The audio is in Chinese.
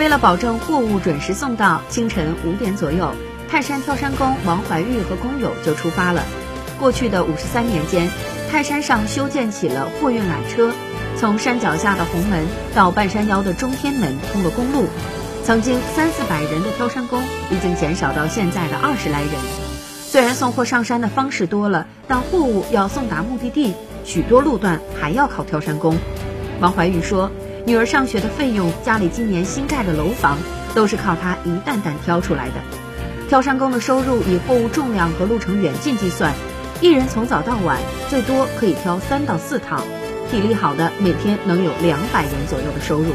为了保证货物准时送到，清晨五点左右，泰山挑山工王怀玉和工友就出发了。过去的五十三年间，泰山上修建起了货运缆车，从山脚下的红门到半山腰的中天门通了公路。曾经三四百人的挑山工，已经减少到现在的二十来人。虽然送货上山的方式多了，但货物要送达目的地，许多路段还要靠挑山工。王怀玉说。女儿上学的费用，家里今年新盖的楼房，都是靠他一担担挑出来的。挑山工的收入以货物重量和路程远近计算，一人从早到晚最多可以挑三到四趟，体力好的每天能有两百元左右的收入。